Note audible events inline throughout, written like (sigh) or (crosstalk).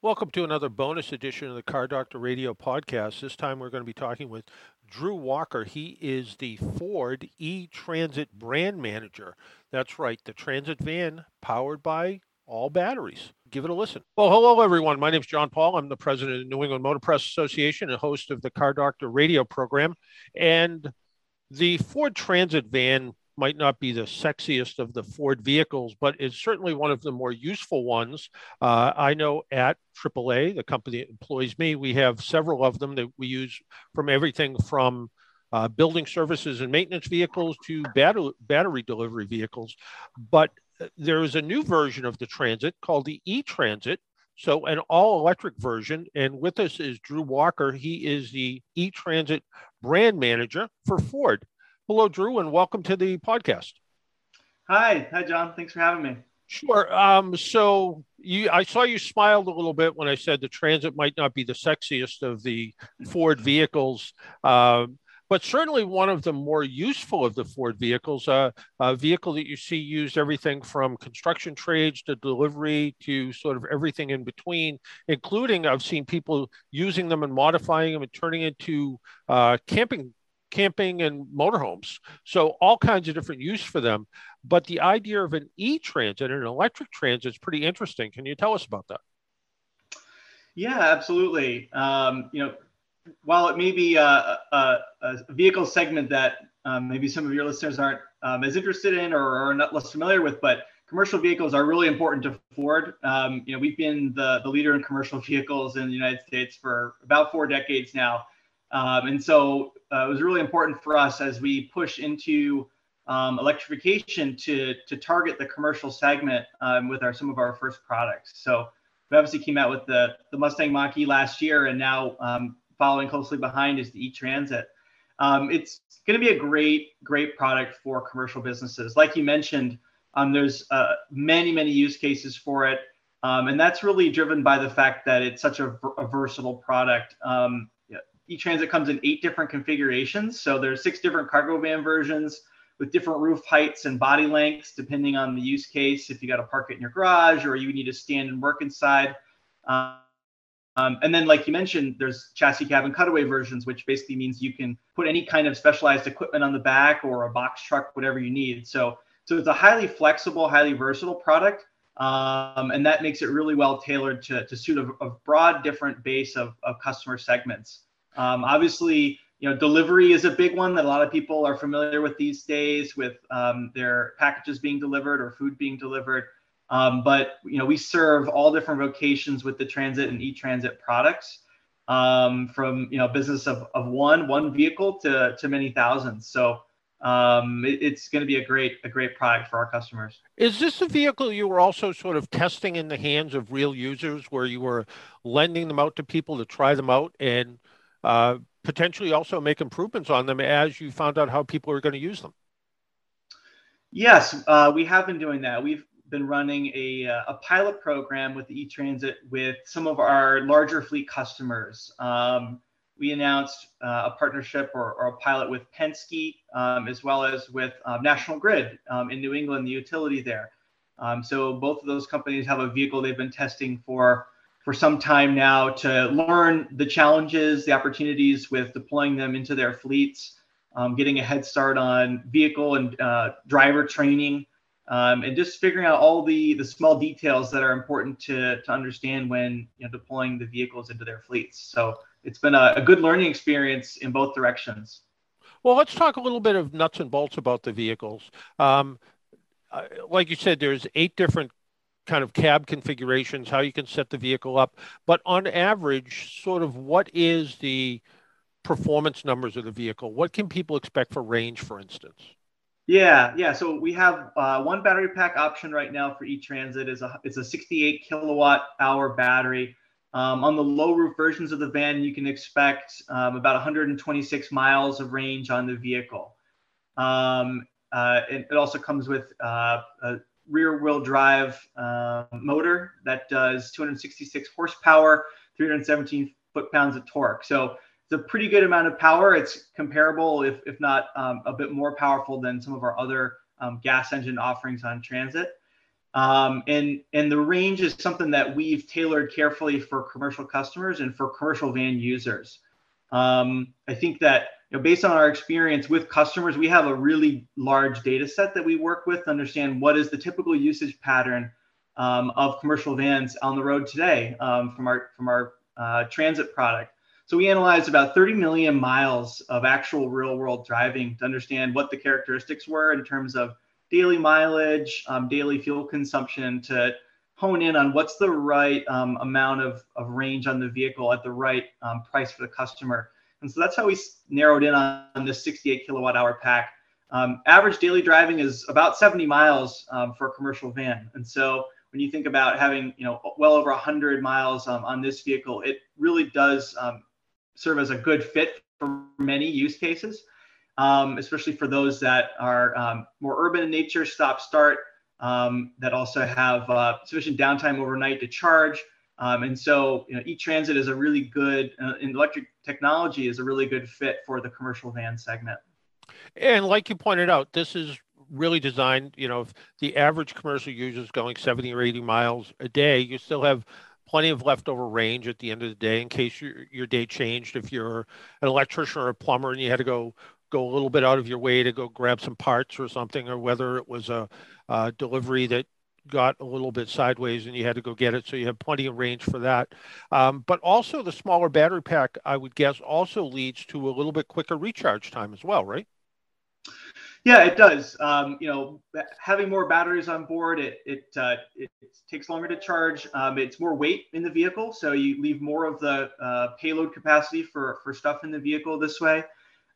Welcome to another bonus edition of the Car Doctor Radio podcast. This time we're going to be talking with Drew Walker. He is the Ford e Transit brand manager. That's right, the transit van powered by all batteries. Give it a listen. Well, hello, everyone. My name is John Paul. I'm the president of the New England Motor Press Association and host of the Car Doctor Radio program. And the Ford Transit van might not be the sexiest of the Ford vehicles, but it's certainly one of the more useful ones. Uh, I know at AAA, the company that employs me, we have several of them that we use from everything from uh, building services and maintenance vehicles to battery, battery delivery vehicles. But uh, there is a new version of the Transit called the e Transit. So, an all electric version. And with us is Drew Walker. He is the e Transit brand manager for Ford. Hello, Drew, and welcome to the podcast. Hi, hi, John. Thanks for having me. Sure. Um, so you, I saw you smiled a little bit when I said the Transit might not be the sexiest of the Ford vehicles, uh, but certainly one of the more useful of the Ford vehicles. Uh, a vehicle that you see used everything from construction trades to delivery to sort of everything in between, including I've seen people using them and modifying them and turning into uh, camping camping and motorhomes. So all kinds of different use for them. But the idea of an e-transit, an electric transit, is pretty interesting. Can you tell us about that? Yeah, absolutely. Um, you know, while it may be a, a, a vehicle segment that um, maybe some of your listeners aren't um, as interested in or are not less familiar with, but commercial vehicles are really important to Ford. Um, you know, we've been the, the leader in commercial vehicles in the United States for about four decades now. Um, and so uh, it was really important for us as we push into um, electrification to, to target the commercial segment um, with our some of our first products. So we obviously came out with the, the Mustang Mach-E last year, and now um, following closely behind is the e-Transit. Um, it's going to be a great, great product for commercial businesses. Like you mentioned, um, there's uh, many, many use cases for it. Um, and that's really driven by the fact that it's such a, a versatile product. E-transit comes in eight different configurations. So there's six different cargo van versions with different roof heights and body lengths, depending on the use case. If you got to park it in your garage or you need to stand and work inside. Um, and then, like you mentioned, there's chassis cabin cutaway versions, which basically means you can put any kind of specialized equipment on the back or a box truck, whatever you need. So, so it's a highly flexible, highly versatile product. Um, and that makes it really well tailored to, to suit a, a broad different base of, of customer segments. Um, obviously, you know, delivery is a big one that a lot of people are familiar with these days, with um, their packages being delivered or food being delivered. Um, but you know, we serve all different vocations with the transit and e-transit products, um, from you know, business of, of one one vehicle to to many thousands. So um, it, it's going to be a great a great product for our customers. Is this a vehicle you were also sort of testing in the hands of real users, where you were lending them out to people to try them out and uh, potentially also make improvements on them as you found out how people are going to use them. Yes, uh, we have been doing that. We've been running a, uh, a pilot program with e-transit with some of our larger fleet customers. Um, we announced uh, a partnership or, or, a pilot with Penske, um, as well as with uh, National Grid um, in New England, the utility there. Um, so both of those companies have a vehicle they've been testing for for some time now to learn the challenges, the opportunities with deploying them into their fleets, um, getting a head start on vehicle and uh, driver training, um, and just figuring out all the, the small details that are important to, to understand when you know, deploying the vehicles into their fleets. So it's been a, a good learning experience in both directions. Well, let's talk a little bit of nuts and bolts about the vehicles. Um, uh, like you said, there's eight different kind of cab configurations, how you can set the vehicle up. But on average, sort of what is the performance numbers of the vehicle? What can people expect for range, for instance? Yeah, yeah. So we have uh, one battery pack option right now for e-transit is a it's a 68 kilowatt hour battery. Um, on the low roof versions of the van, you can expect um, about 126 miles of range on the vehicle. Um, uh, it, it, also comes with uh, a rear wheel drive uh, motor that does 266 horsepower, 317 foot pounds of torque. So it's a pretty good amount of power. It's comparable, if, if not um, a bit more powerful than some of our other um, gas engine offerings on transit. Um, and and the range is something that we've tailored carefully for commercial customers and for commercial van users. Um, I think that you know, based on our experience with customers, we have a really large data set that we work with to understand what is the typical usage pattern um, of commercial vans on the road today um, from our from our uh, transit product. So we analyzed about 30 million miles of actual real world driving to understand what the characteristics were in terms of daily mileage, um, daily fuel consumption to hone in on what's the right um, amount of, of range on the vehicle at the right um, price for the customer. And so that's how we narrowed in on, on this 68 kilowatt hour pack. Um, average daily driving is about 70 miles um, for a commercial van. And so when you think about having you know well over 100 miles um, on this vehicle, it really does serve as a good fit for many use cases um, especially for those that are um, more urban in nature, stop start, um, that also have uh, sufficient downtime overnight to charge. Um, and so, you know, e-transit is a really good, uh, electric technology is a really good fit for the commercial van segment. And like you pointed out, this is really designed, you know, if the average commercial user is going 70 or 80 miles a day, you still have plenty of leftover range at the end of the day in case your, your day changed. If you're an electrician or a plumber and you had to go go a little bit out of your way to go grab some parts or something, or whether it was a, a delivery that got a little bit sideways and you had to go get it. So you have plenty of range for that. Um, but also the smaller battery pack, I would guess, also leads to a little bit quicker recharge time as well, right? Yeah, it does. Um, you know, having more batteries on board, it it, uh, it, it takes longer to charge. Um, it's more weight in the vehicle, so you leave more of the uh, payload capacity for for stuff in the vehicle this way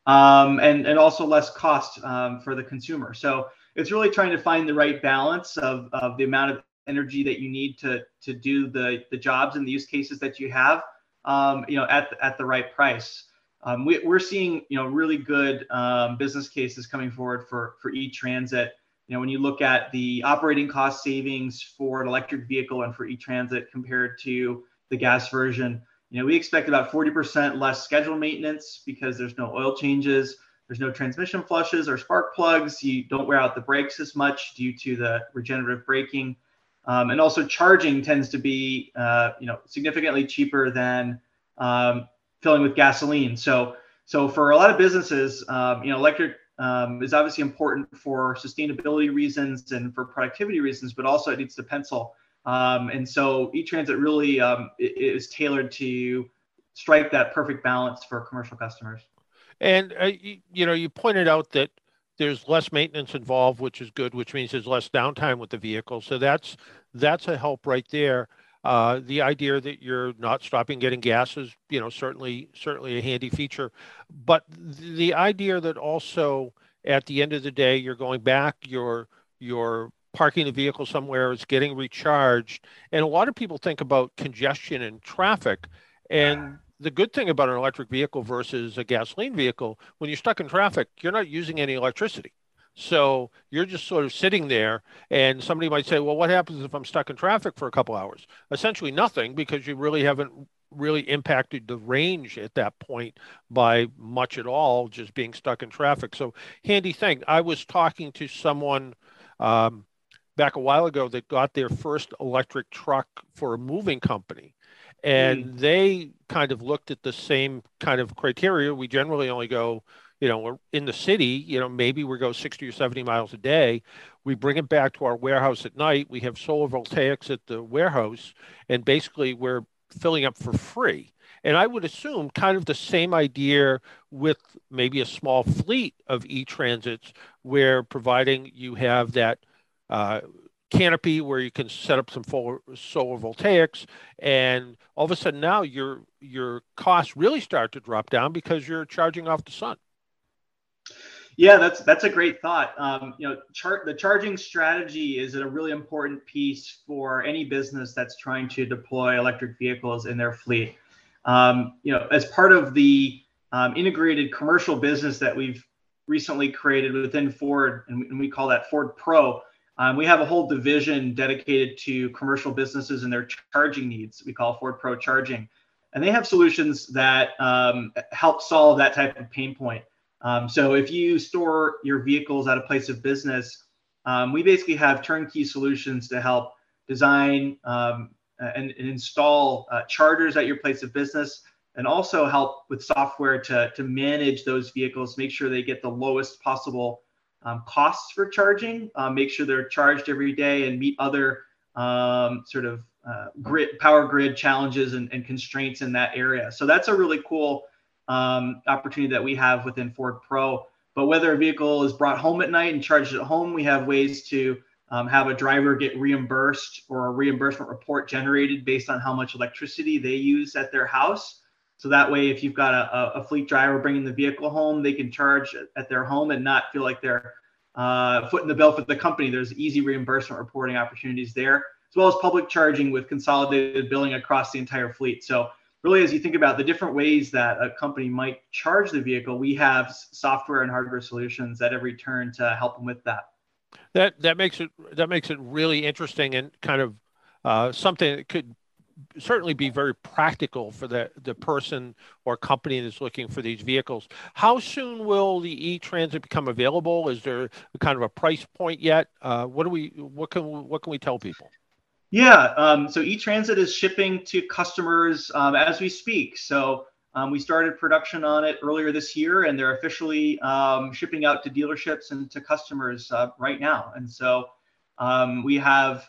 um, and, and also less cost um, for the consumer. So it's really trying to find the right balance of, of the amount of energy that you need to, to do the, the jobs and the use cases that you have, um, you know, at, the, at the right price. Um, we, are seeing, you know, really good um, business cases coming forward for, for e-transit. You know, when you look at the operating cost savings for an electric vehicle and for e-transit compared to the gas version, you know, we expect about 40% less scheduled maintenance because there's no oil changes, there's no transmission flushes or spark plugs. You don't wear out the brakes as much due to the regenerative braking. Um, and also charging tends to be, uh, you know, significantly cheaper than um, filling with gasoline. So, so for a lot of businesses, um, you know, electric um, is obviously important for sustainability reasons and for productivity reasons, but also it needs to pencil um, and so E-Transit really um, is tailored to strike that perfect balance for commercial customers. And uh, you, you, know, you pointed out that there's less maintenance involved, which is good, which means there's less downtime with the vehicle. So that's that's a help right there. Uh, the idea that you're not stopping getting gas is, you know, certainly certainly a handy feature. But the idea that also at the end of the day you're going back, you're you're parking the vehicle somewhere, it's getting recharged. And a lot of people think about congestion and traffic. And the good thing about an electric vehicle versus a gasoline vehicle, when you're stuck in traffic, you're not using any electricity. So you're just sort of sitting there, and somebody might say, Well, what happens if I'm stuck in traffic for a couple hours? Essentially, nothing because you really haven't really impacted the range at that point by much at all, just being stuck in traffic. So, handy thing. I was talking to someone um, back a while ago that got their first electric truck for a moving company. And mm. they kind of looked at the same kind of criteria. We generally only go, you know, in the city, you know, maybe we go 60 or 70 miles a day. We bring it back to our warehouse at night. We have solar voltaics at the warehouse, and basically we're filling up for free. And I would assume kind of the same idea with maybe a small fleet of e transits, where providing you have that uh, canopy where you can set up some solar, voltaics and all of a sudden now your your costs really start to drop down because you're charging off the sun. Yeah that's that's a great thought. Um, you know the charging strategy is a really important piece for any business that's trying to deploy electric vehicles in their fleet. Um, you know as part of the um, integrated commercial business that we've recently created within ford and we call that ford pro um, we have a whole division dedicated to commercial businesses and their charging needs. We call Ford Pro Charging. And they have solutions that um, help solve that type of pain point. Um, so if you store your vehicles at a place of business, um, we basically have turnkey solutions to help design um, and, and, install uh, chargers at your place of business and also help with software to, to manage those vehicles, make sure they get the lowest possible um, costs for charging, uh, make sure they're charged every day and meet other um, sort of uh, grid power grid challenges and, and, constraints in that area. So that's a really cool um, opportunity that we have within Ford Pro. But whether a vehicle is brought home at night and charged at home, we have ways to um, have a driver get reimbursed or a reimbursement report generated based on how much electricity they use at their house. So that way, if you've got a, a fleet driver bringing the vehicle home, they can charge at their home and not feel like they're uh, footing the bill for the company. There's easy reimbursement reporting opportunities there, as well as public charging with consolidated billing across the entire fleet. So really, as you think about the different ways that a company might charge the vehicle, we have software and hardware solutions at every turn to help them with that. That that makes it that makes it really interesting and kind of uh, something that could certainly be very practical for the, the person or company that's looking for these vehicles. How soon will the e-transit become available? Is there kind of a price point yet? Uh, what do we what can what can we tell people? Yeah, um, so e-transit is shipping to customers um, as we speak. So um, we started production on it earlier this year, and they're officially um, shipping out to dealerships and to customers uh, right now. And so um, we have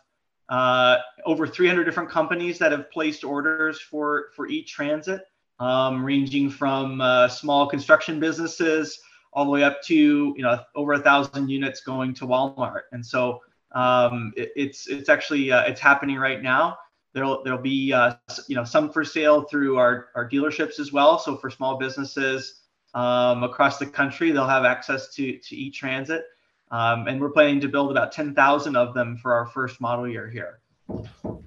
uh, over 300 different companies that have placed orders for for e-transit, um, ranging from uh, small construction businesses all the way up to you know over a thousand units going to Walmart. And so um, it, it's it's actually uh, it's happening right now. There'll there'll be uh, you know some for sale through our our dealerships as well. So for small businesses um, across the country, they'll have access to to e-transit. Um, and we're planning to build about 10,000 of them for our first model year here.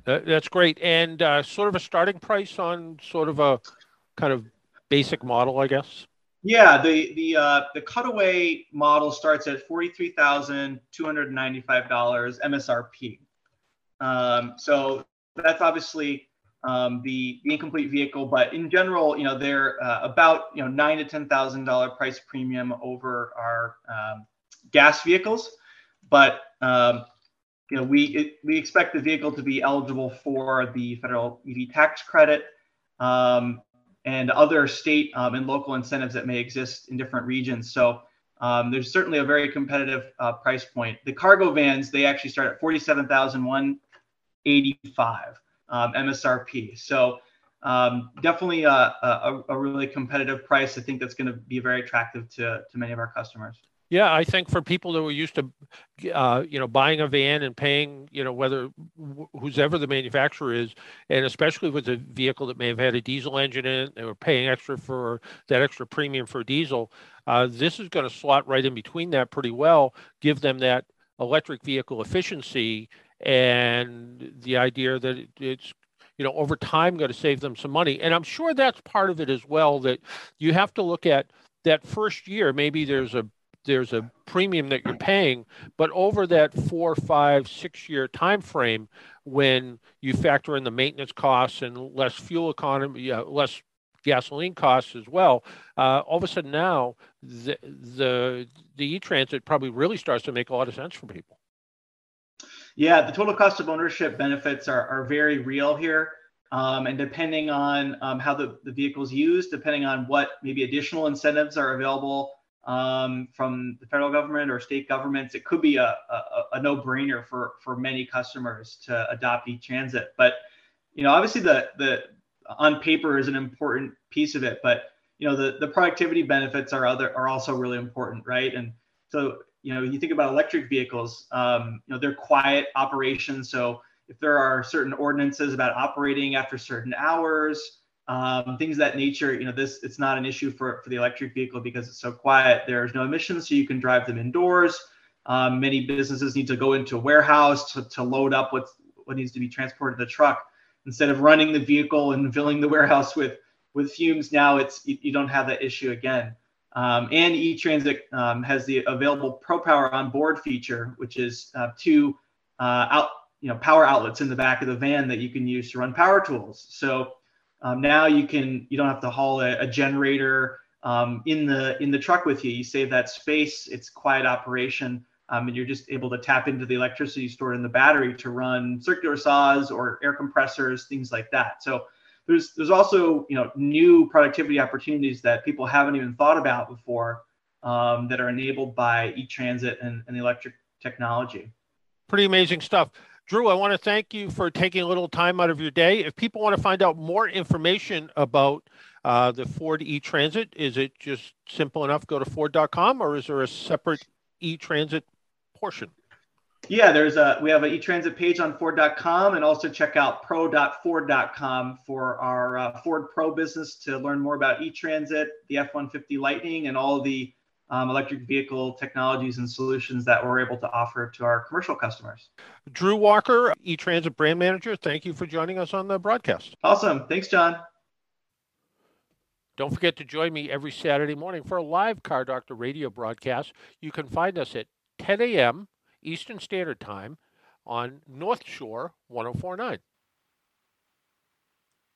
That's great. And uh, sort of a starting price on sort of a kind of basic model, I guess. Yeah, the the uh, the cutaway model starts at forty three thousand two hundred ninety five dollars MSRP. Um, so that's obviously um, the, the incomplete vehicle, but in general, you know, they're uh, about you know nine to ten thousand dollar price premium over our um, gas vehicles, but um, you know, we it, we expect the vehicle to be eligible for the federal EV tax credit um, and other state um, and local incentives that may exist in different regions. So um, there's certainly a very competitive uh, price point. The cargo vans they actually start at 47,185 um, MSRP. So um, definitely a, a, a, really competitive price. I think that's going to be very attractive to, to many of our customers. Yeah, I think for people that were used to, uh, you know, buying a van and paying, you know, whether who's ever the manufacturer is, and especially with a vehicle that may have had a diesel engine in it, they were paying extra for that extra premium for diesel. Uh, this is going to slot right in between that pretty well, give them that electric vehicle efficiency and the idea that it's you know over time going to save them some money and i'm sure that's part of it as well that you have to look at that first year maybe there's a there's a premium that you're paying but over that four five six year time frame when you factor in the maintenance costs and less fuel economy uh, less gasoline costs as well uh, all of a sudden now the the the e-transit probably really starts to make a lot of sense for people. Yeah the total cost of ownership benefits are, are very real here. Um, and depending on um, how the, the vehicle is used depending on what maybe additional incentives are available um, from the federal government or state governments, it could be a, a, a no-brainer for for many customers to adopt e-transit. But you know, obviously the the on paper is an important piece of it, but you know the the productivity benefits are other are also really important, right? And so you know, you think about electric vehicles, um, you know, they're quiet operations. So if there are certain ordinances about operating after certain hours, um, things of that nature. You know, this it's not an issue for for the electric vehicle because it's so quiet. There's no emissions, so you can drive them indoors. Um, many businesses need to go into a warehouse to, to load up what's what needs to be transported to the truck instead of running the vehicle and filling the (laughs) warehouse with with fumes. Now it's you, you don't have that issue again. Um, and eTransit um, has the available Pro Power on board feature, which is uh, two uh, out you know power outlets in the back of the van that you can use to run power tools. So um, now you can you don't have to haul a, a generator um, in the in the truck with you. You save that space. It's quiet operation. um, and you're just able to tap into the electricity stored in the battery to run circular saws or air compressors, things like that. So there's there's also you know new productivity opportunities that people haven't even thought about before um, that are enabled by e-transit and, and electric technology. Pretty amazing stuff. Drew, I want to thank you for taking a little time out of your day. If people want to find out more information about uh, the Ford e-Transit, is it just simple enough? Go to Ford.com, or is there a separate e-Transit portion? Yeah, there's a we have an e-transit page on Ford.com, and also check out pro.ford.com for our uh, Ford Pro business to learn more about e-transit, the F-150 Lightning, and all the um, electric vehicle technologies and solutions that we're able to offer to our commercial customers. Drew Walker, e-transit brand manager. Thank you for joining us on the broadcast. Awesome, thanks, John. Don't forget to join me every Saturday morning for a live Car Doctor radio broadcast. You can find us at 10 a.m. Eastern Standard Time on North Shore 1049.